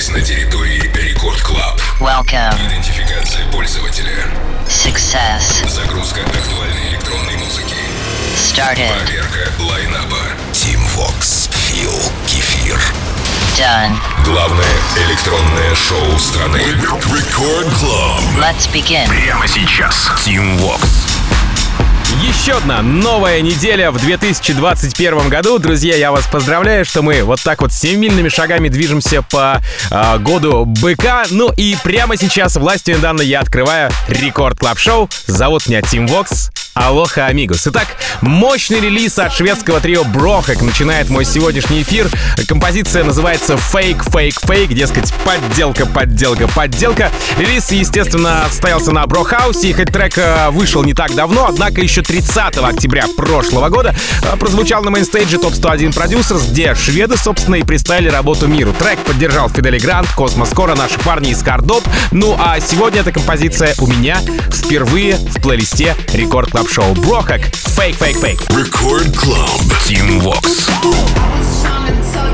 находитесь на территории Record Club. Welcome. Идентификация пользователя. Success. Загрузка актуальной электронной музыки. Started. Проверка лайнапа. Tim Vox. Фил. Кефир. Done. Главное электронное шоу страны. Record Club. Let's begin. Прямо сейчас. Tim Vox. Еще одна новая неделя в 2021 году. Друзья, я вас поздравляю, что мы вот так вот семимильными шагами движемся по э, году быка. Ну и прямо сейчас властью данной я открываю Record Club Show Зовут меня Tim Vox. Алоха, амигос. Итак, мощный релиз от шведского трио Brohug начинает мой сегодняшний эфир. Композиция называется Fake, Fake, Fake, дескать, подделка, подделка, подделка. Релиз, естественно, состоялся на Brohouse, и хоть трек э, вышел не так давно, однако еще 30 октября прошлого года э, прозвучал на мейнстейдже ТОП 101 Producers, где шведы, собственно, и представили работу миру. Трек поддержал Fedde Le Grand, Космос Кора, наши парни из Кардоп. Ну а сегодня эта композиция у меня впервые в плейлисте Record Club Show Brohug Fake, Fake, Fake. Record Club. Tim Vox. trying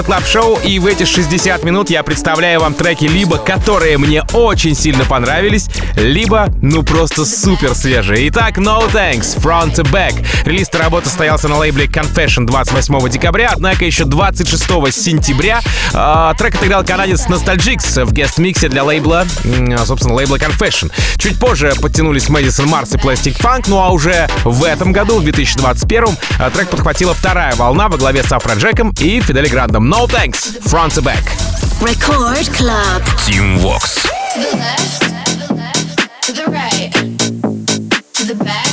Record Club Show, и в эти 60 минут я представляю вам треки, либо которые мне очень сильно понравились, либо, ну, просто супер свежие. Итак, No Thanks, Front to Back. Релиз работы состоялся на лейбле Confession 28 декабря, однако еще 26 сентября э, трек отыграл канадец Nostalgix в гест-миксе для лейбла, э, собственно, лейбла Confession. Чуть позже подтянулись Madison Mars и Plastic Funk, ну а уже в этом году, в 2021, а, трек подхватила вторая волна во главе с Афроджеком и Fedde Le Grand ом. No Thanks, Front to Back. Record Club. Team Walks. To the left, to the right, to the back.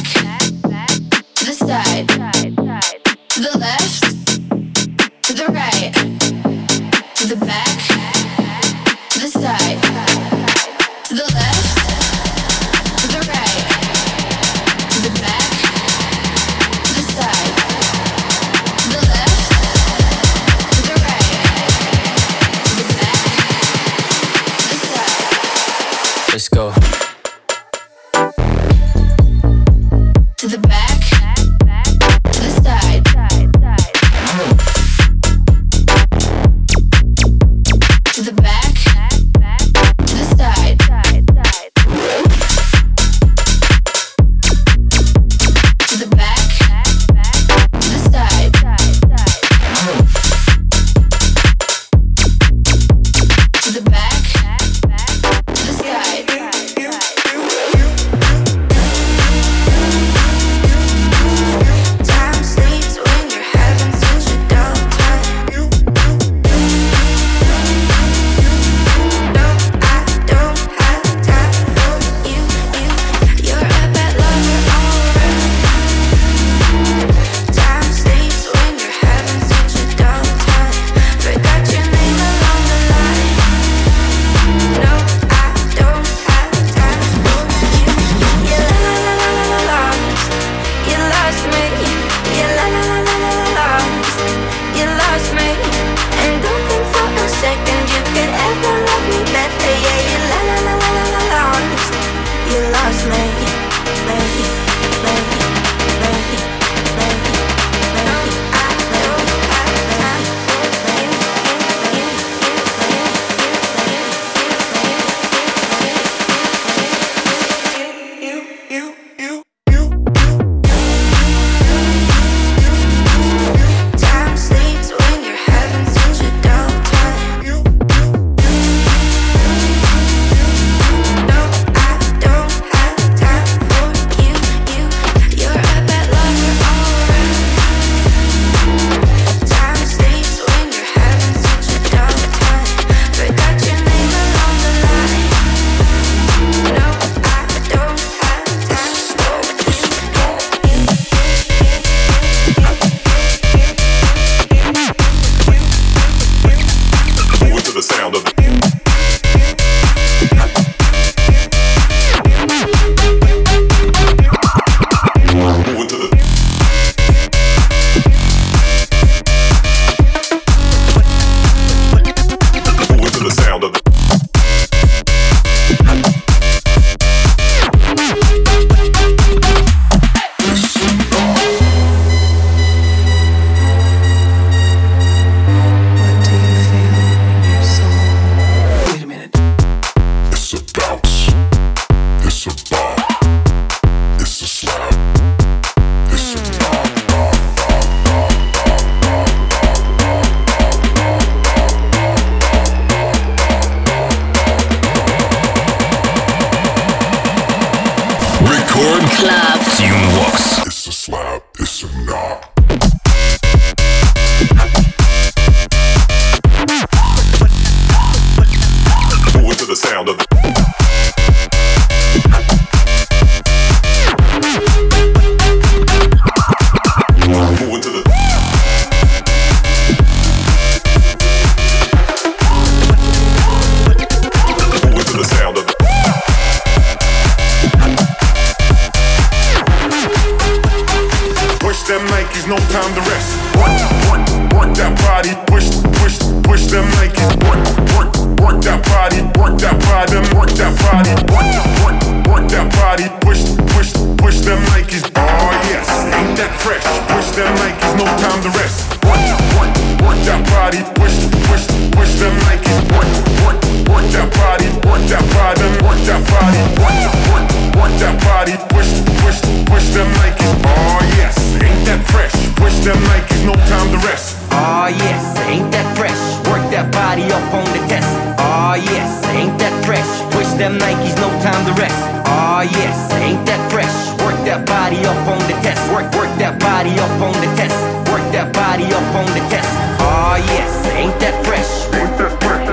no time to rest. Work, work, work that body, push, push, push them like it. Work, work, work that body, work that body, work that body, work, work, work that body, push, push, push them Nikes. Oh yes, ain't that fresh? Push them Nikes, no time to rest. Work, work, work that body, push, push, push them Nikes. Work, work, work that body, work that bottom, work that body, work, work, work that body, push, push, push them Nikes. Oh yes, ain't that fresh? Push them Nikes, no time to rest. Oh yes, ain't that fresh? Work that body up on the test. Oh yes, ain't that fresh? Push them Nikes, no time to rest. Oh yes, ain't that fresh? Work that body up on the test. Work, work that body up on the test. Work that body up on the test. Oh yes, ain't that fresh? Ain't that fresh?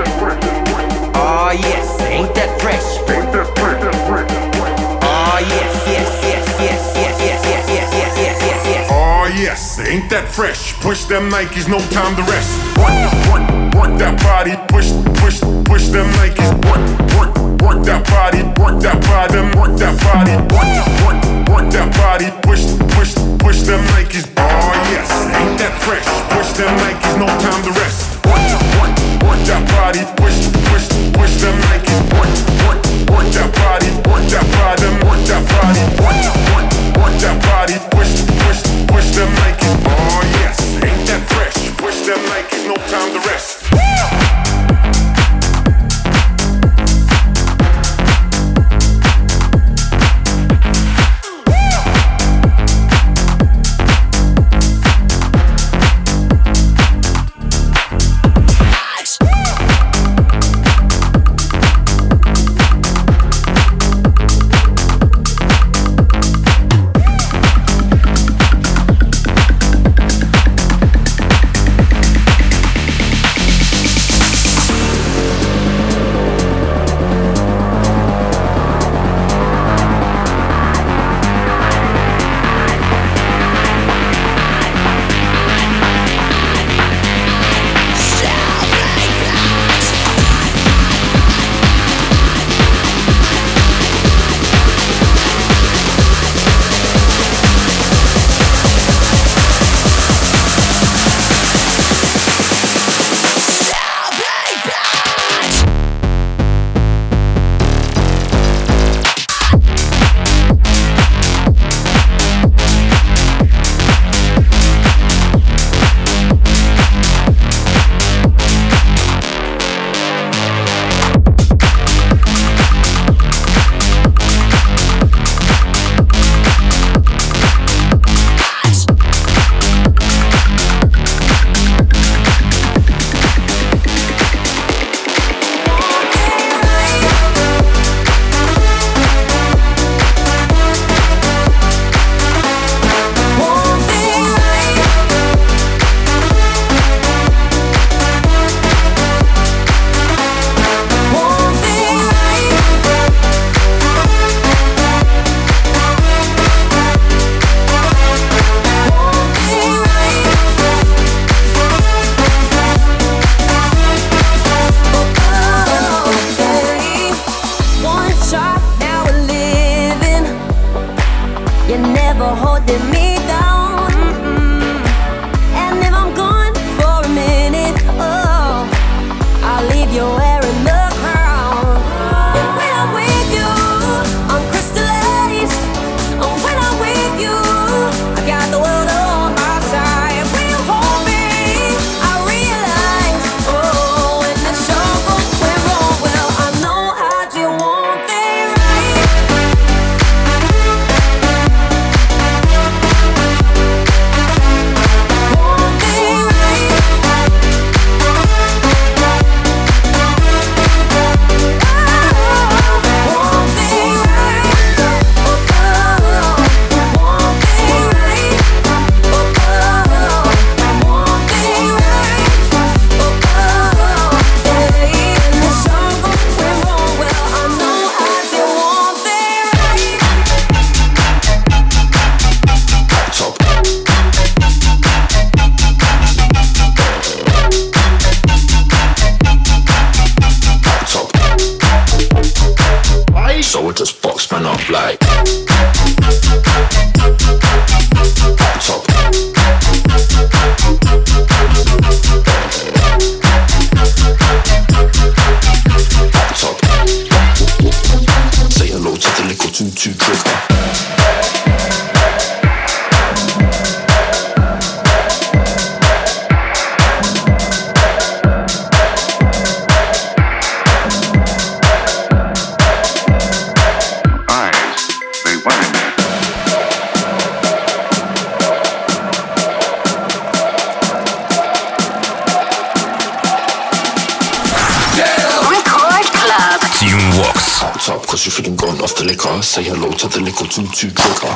Oh yes, ain't that fresh? Ain't that fresh? Oh yes, yes, yes, ain't that fresh? Push them Nikes, no time to rest. Work, work, work that body, push, push, push them Nikes. Work, work, work that body, work that body, work that body. Work, work, work that body, push, push, push them Nikes. Oh yes, ain't that fresh? Push them Nikes, no time to rest. Work, work, work that body, push, push, push them. Work, work, work that body, work that body, work that body. Work, work, work that body, push, push, push them. Oh yes, ain't that fresh? Push them no time to rest. The than me. Up cause you're feeling gone off the liquor. Say hello to the little two two trigger.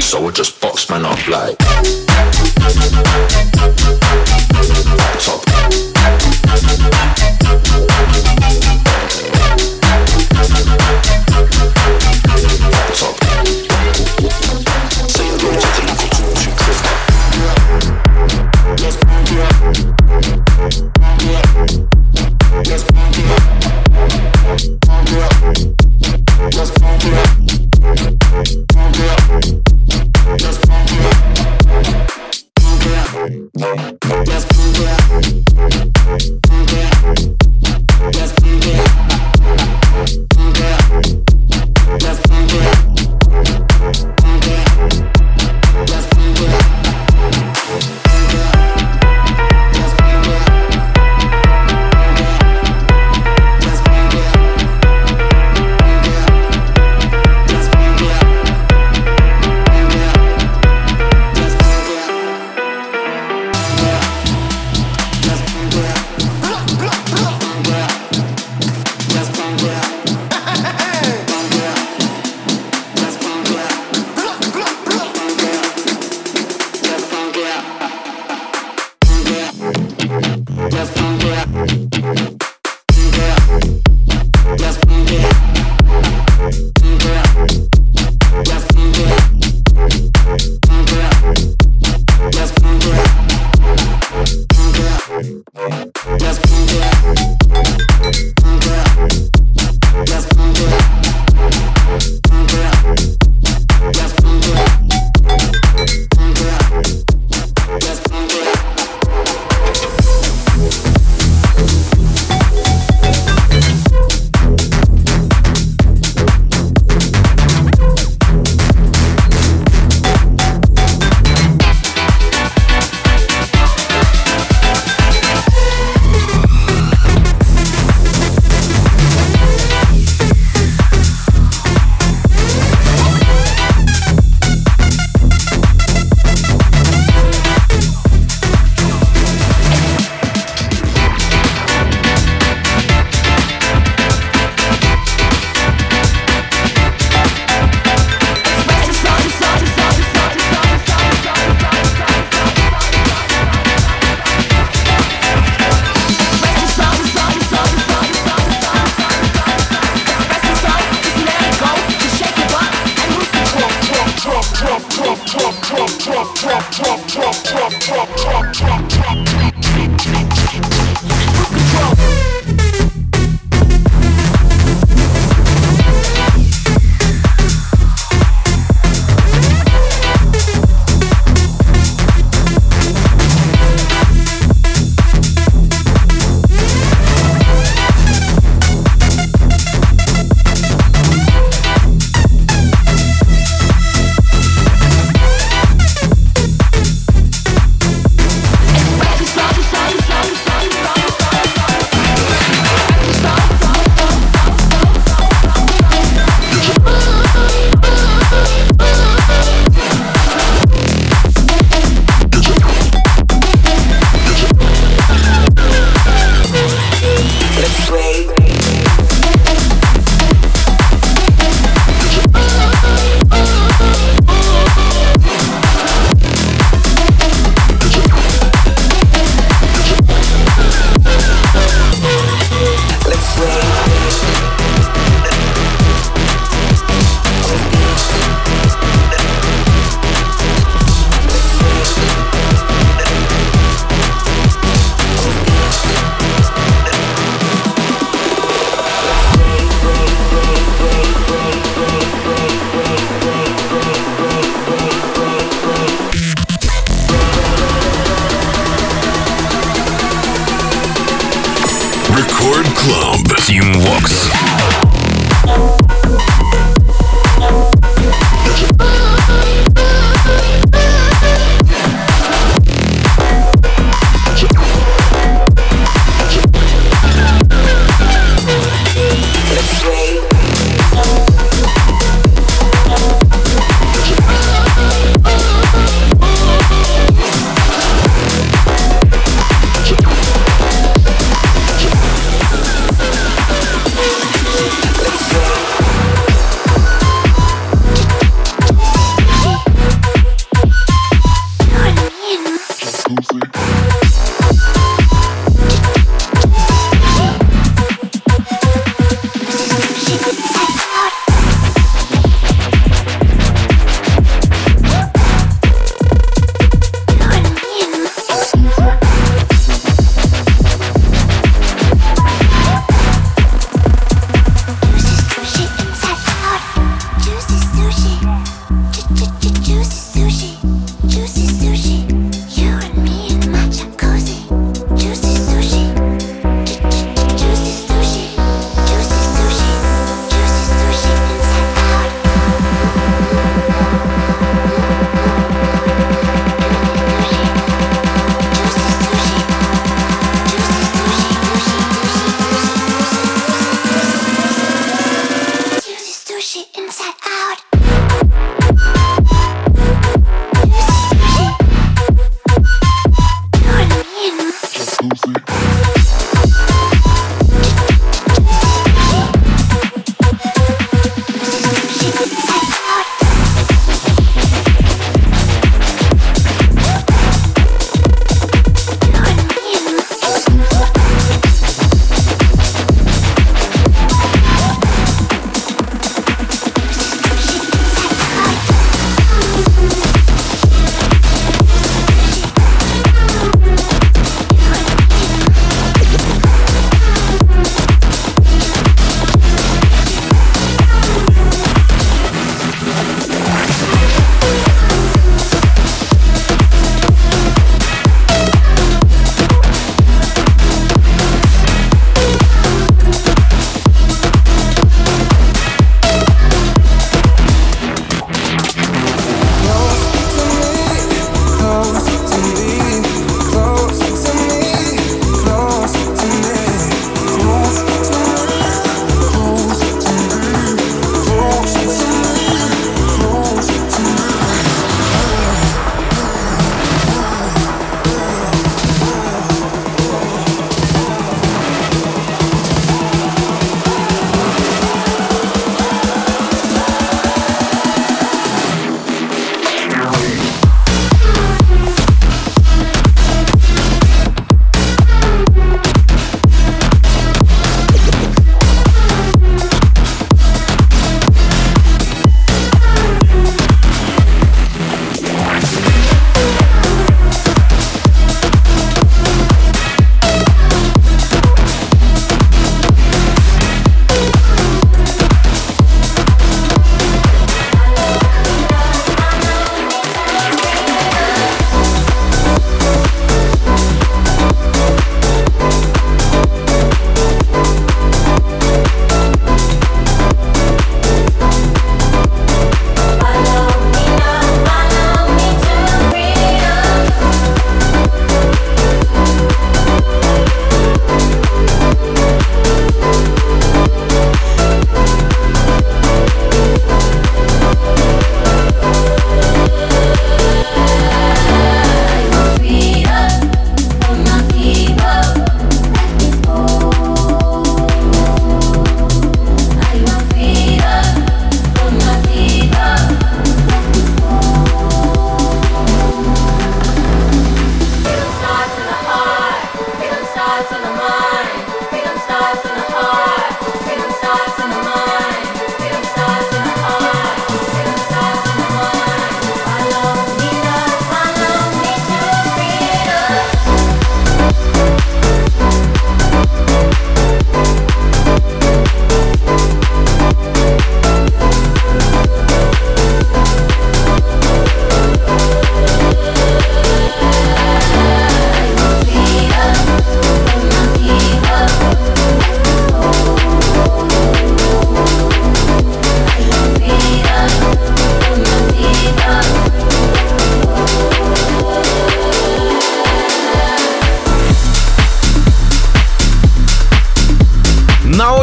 So I just box man up like. Packed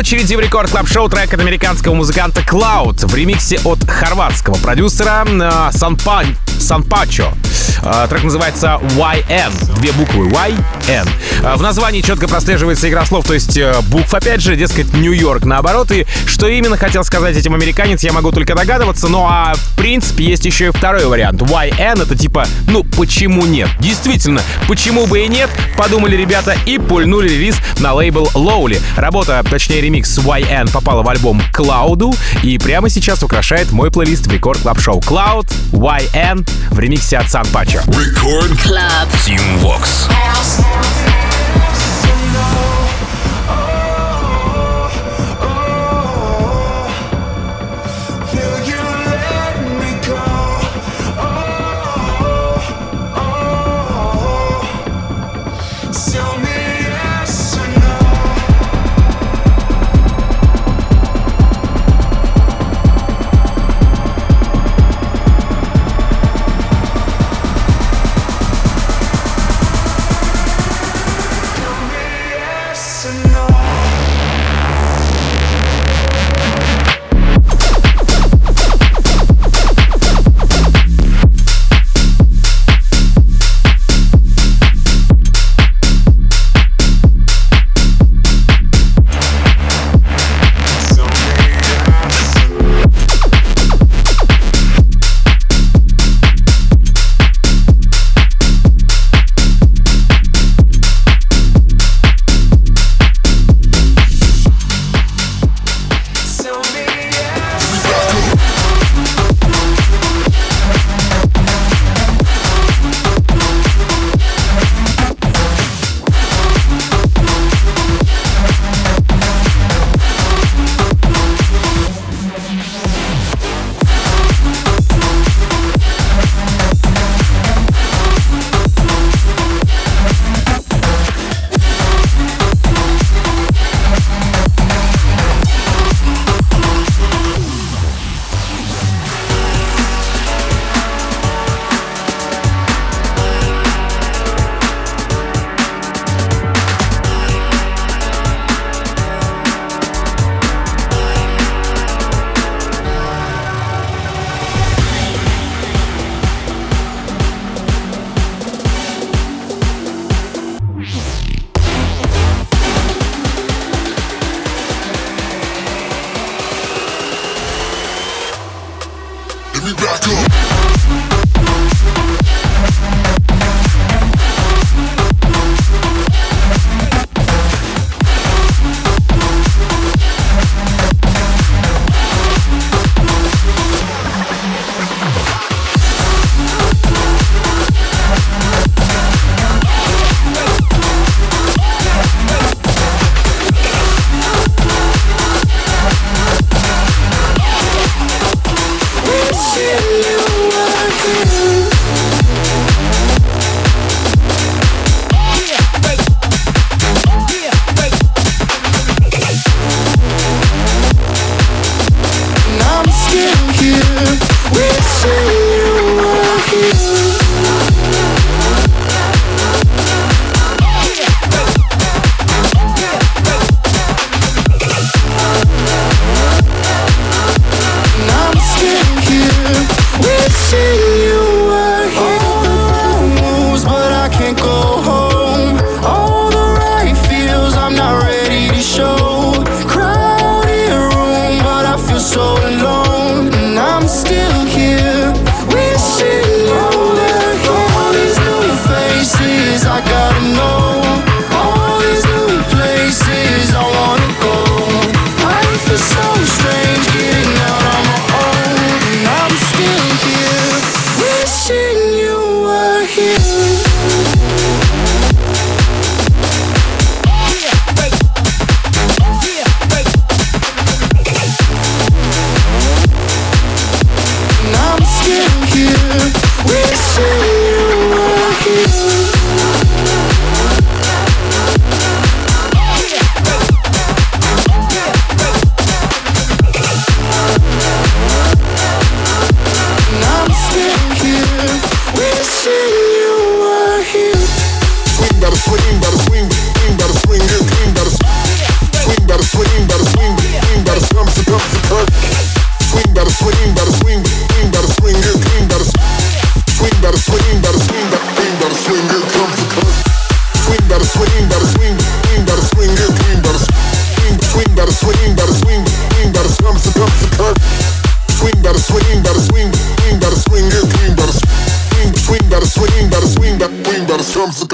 очереди в рекорд клаб шоу трек от американского музыканта Cloud в ремиксе от хорватского продюсера э, Санпан... Санпачо. Э, Трек называется YN. Две буквы YN. Э, В названии четко прослеживается игра слов, то есть э, букв, опять же, дескать, Нью-Йорк наоборот. И что именно хотел сказать этим американец, я могу только догадываться. Ну а в принципе есть еще и второй вариант. YN это типа, ну почему нет? Действительно, почему бы и нет, подумали ребята и пульнули релиз на лейбл Lowly. Работа, точнее ремикс YN попала в альбом Клауду и прямо сейчас украшает мой плейлист в рекорд клаб шоу Cloud YN в ремиксе от Сан Пачо. Record Club. Team Vox. Let Yeah.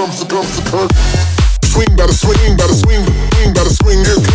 comes the comes the. Swing, better swing, better swing, swing, swing, yeah,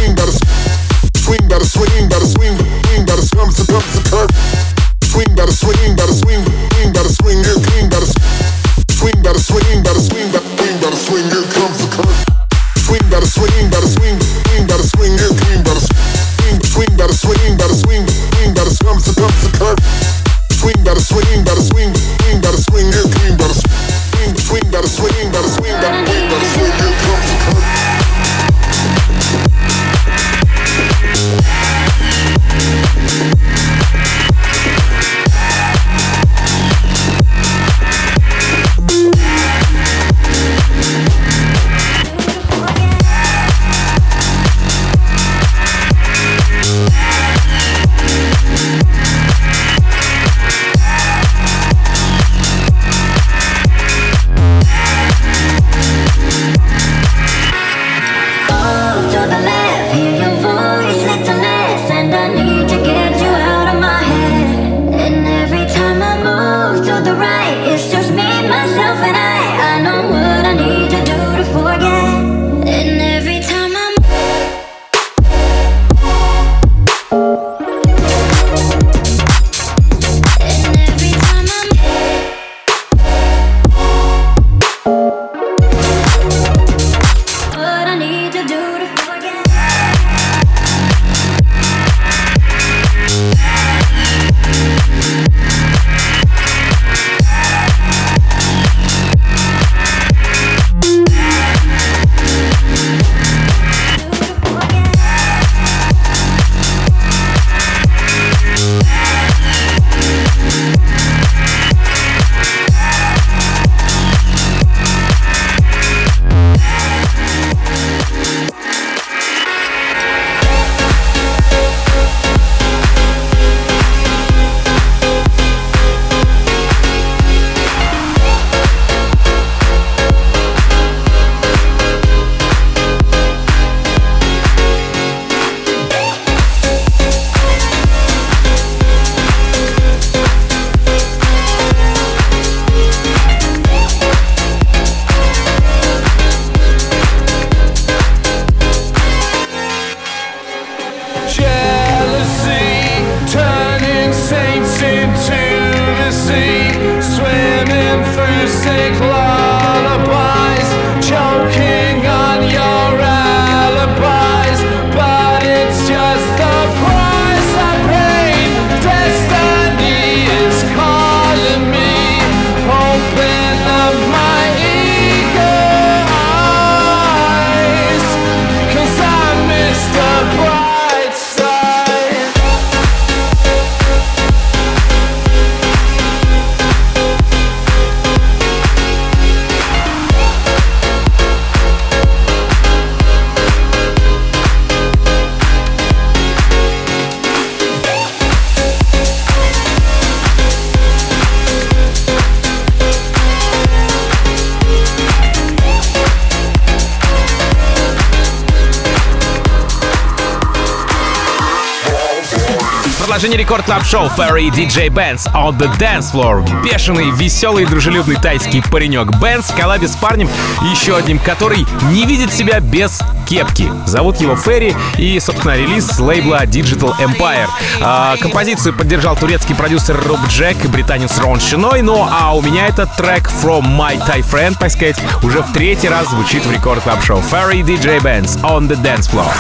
Продолжение рекорд клаб шоу Ferry DJ Benz on the Dance Floor. Бешеный, веселый, дружелюбный тайский паренек Бенз в коллабе с парнем, еще одним, который не видит себя без кепки. Зовут его Ферри и, собственно, релиз с лейбла Digital Empire. А, композицию поддержал турецкий продюсер Руб Джек и британец Рон Шиной, ну а у меня этот трек From My Thai Friend, так сказать, уже в третий раз звучит в рекорд клаб шоу Ferry DJ Benz on the Dance Floor.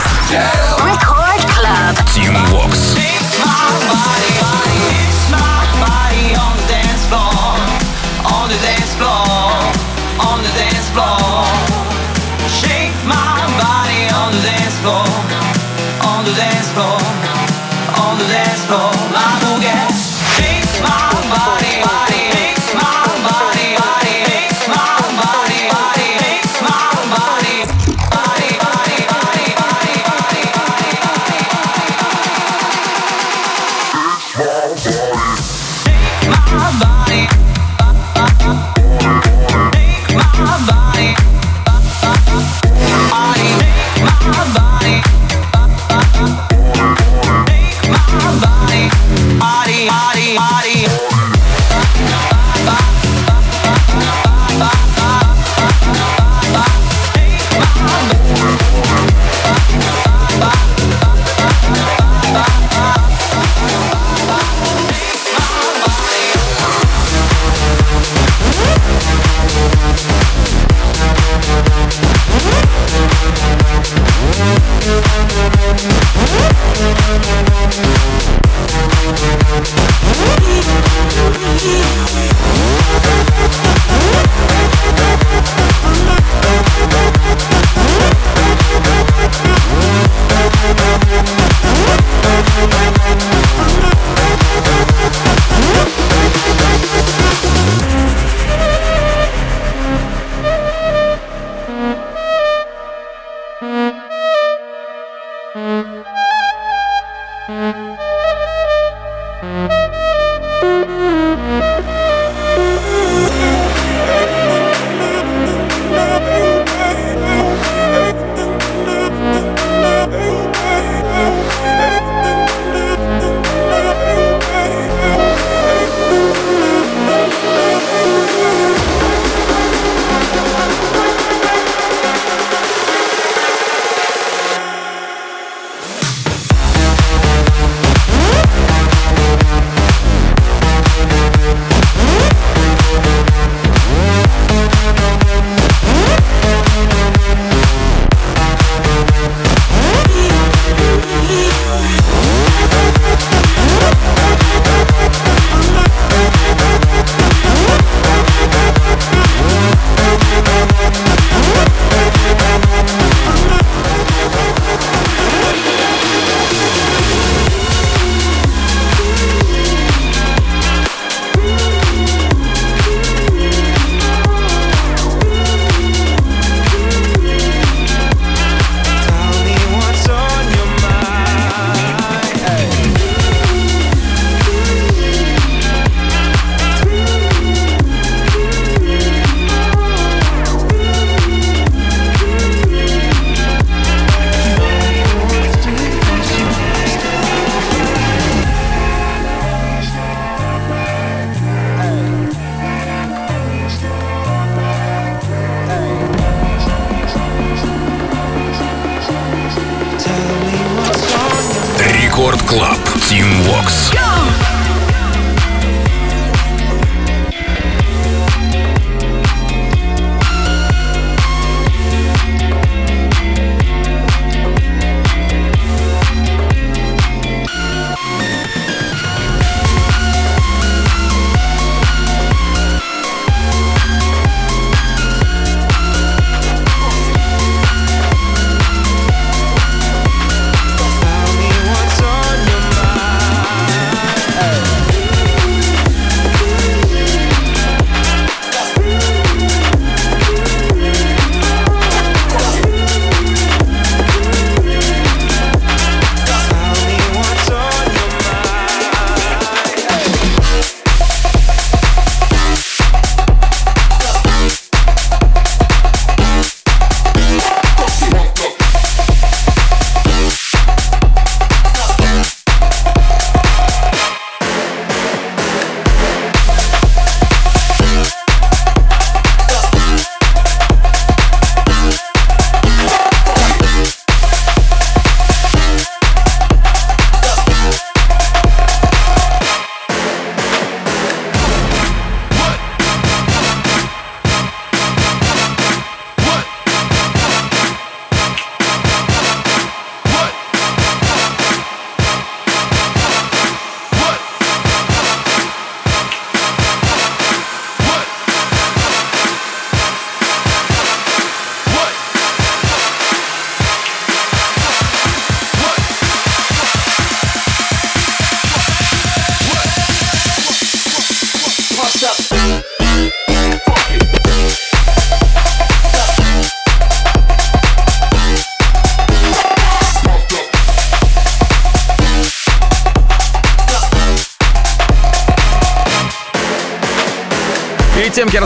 Record Club. Team Vox. body.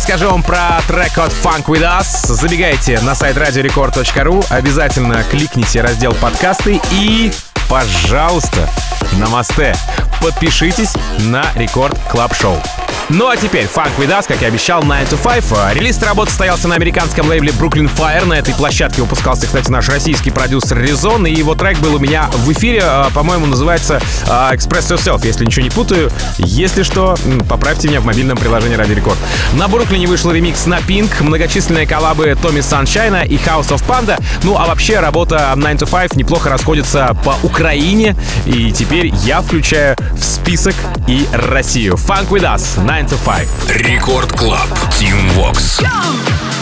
Расскажу вам про трек от Funk With Us, забегайте на сайт radiorecord.ru, обязательно кликните раздел подкасты и, пожалуйста, намасте, подпишитесь на Record Club Show. Ну а теперь Funk With Us, как и обещал, 9 to 5. Релиз работы состоялся на американском лейбле Brooklyn Fire. На этой площадке выпускался, кстати, наш российский продюсер Резон. И его трек был у меня в эфире, а, по-моему, называется а, Express Yourself, если ничего не путаю. Если что, поправьте меня в мобильном приложении Радио Рекорд. На Бруклине вышел ремикс на Pink, многочисленные коллабы Томми Саншайна и House of Panda. Ну а вообще работа 9 to 5 неплохо расходится по Украине. И теперь я включаю в список и Россию. Funk with us, 9 to 5. Рекорд Клаб. Team Vox. We've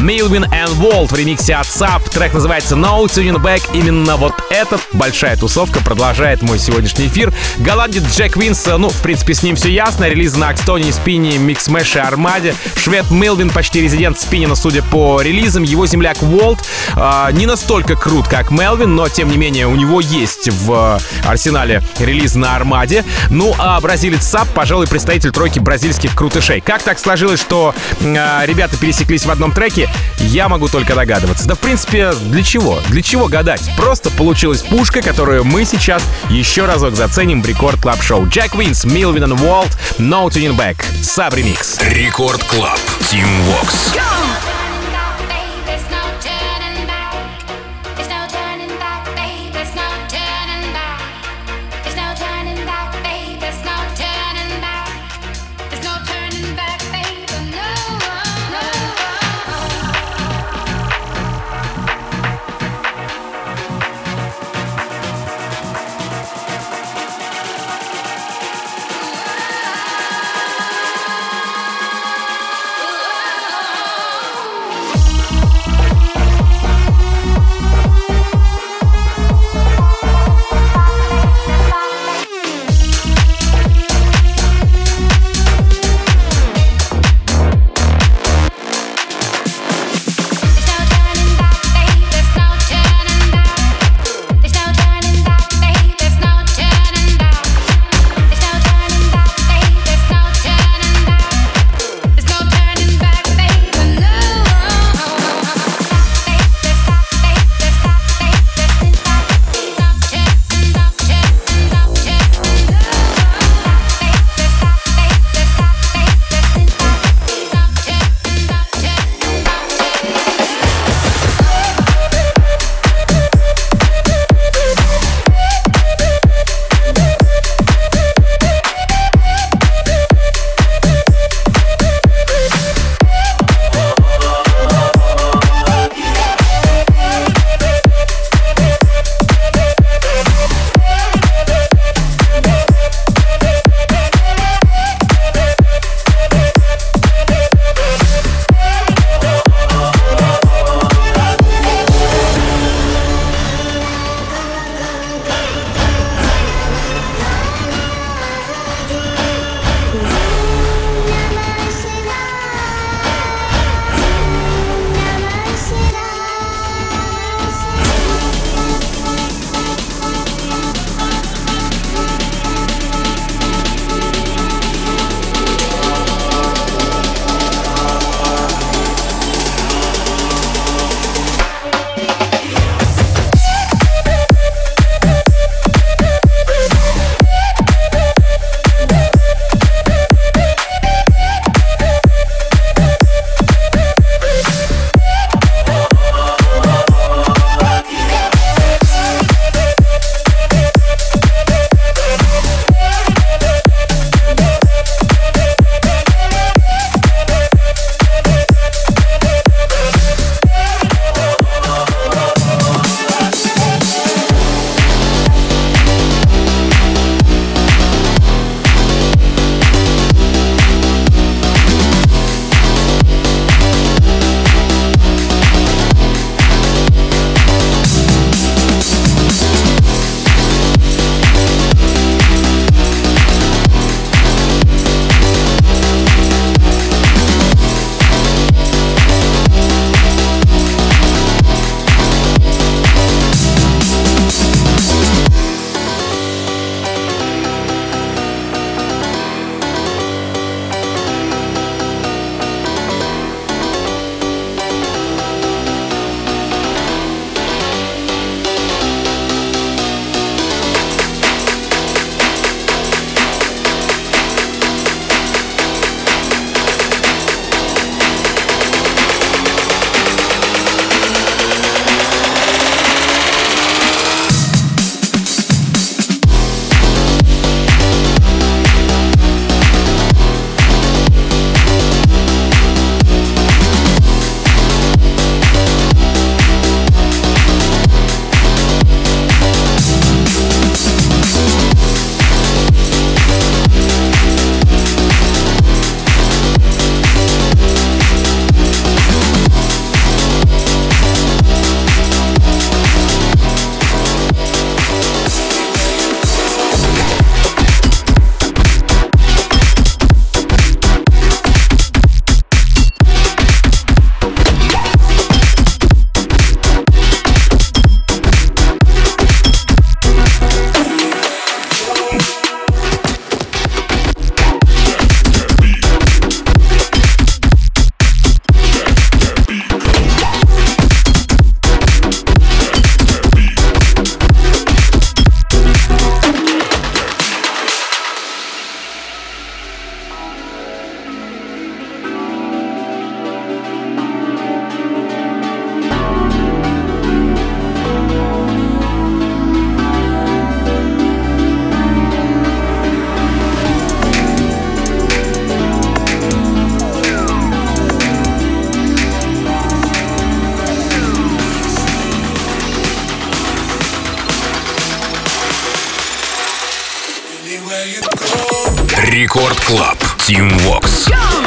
Милвин и Волт в ремиксе от САП. Трек называется No Turning Back. Именно вот этот большая тусовка продолжает мой сегодняшний эфир. Голландец Jack Wins, ну, в принципе, с ним все ясно. Релиз на Акстоне, Спине, Mixmash и Армаде. Швед Милвин, почти резидент Спинина, судя по релизам. Его земляк Волт э, не настолько крут, как Мелвин, но, тем не менее, у него есть в арсенале релиз на Армаде. Ну, а бразилец САП, пожалуй, представитель тройки бразильских крутышей. Как так сложилось, что э, ребята пересеклись в одном треке, я могу только догадываться. Да, в принципе, для чего? Для чего гадать? Просто получилась пушка, которую мы сейчас еще разок заценим в Record Club Show. Jack Wins, Милвин и Уолт, No Turning Back, Саб ремикс. Record Club. Tim Vox. There's Рекорд Клаб. Team Vox. В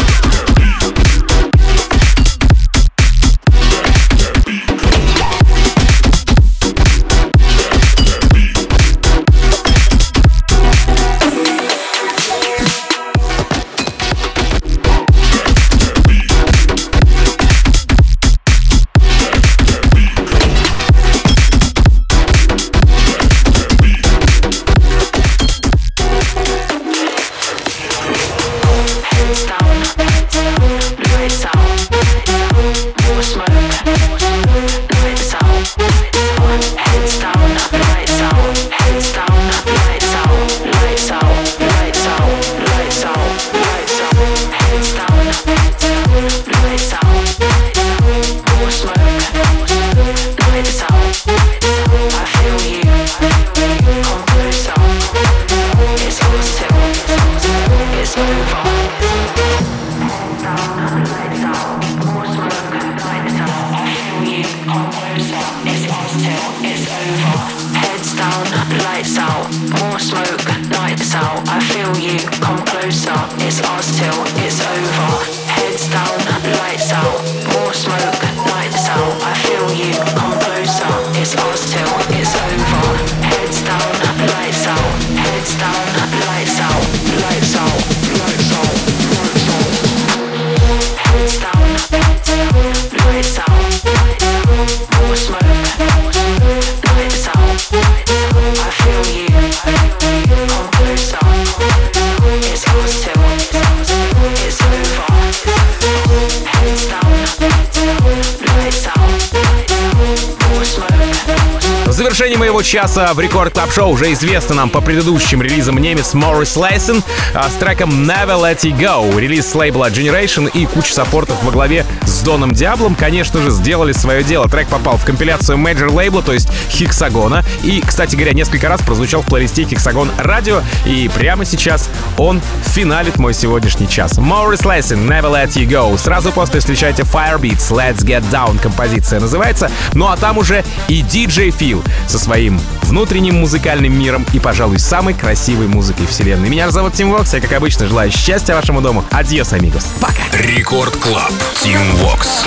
завершении моего часа в Record Club Show уже известно нам по предыдущим релизам немец Maurice Lessing а, с треком Never Let It Go. Релиз с лейбла Generation и куча саппортов во главе с Доном Диаблом, конечно же, сделали свое дело. Трек попал в компиляцию Major лейбла, то есть Hexagon а. И, кстати говоря, несколько раз прозвучал в плейлисте Hexagon Radio. И прямо сейчас он финалит мой сегодняшний час. Maurice Lessing, Never Let You Go. Сразу после встречайте Firebeatz, Let's Get Down композиция называется. Ну а там уже и DJ Фил со своим внутренним музыкальным миром и, пожалуй, самой красивой музыкой вселенной. Меня же зовут Tim Vox, я, как обычно, желаю счастья вашему дому. Адьос, амигос. Пока. Record Club. Tim Vox.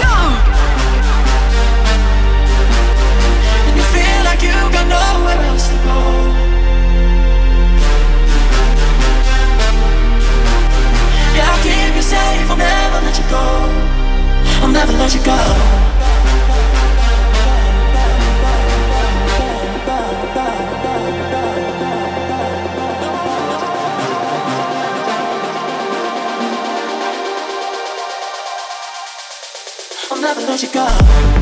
I'll never let you go. Let you go.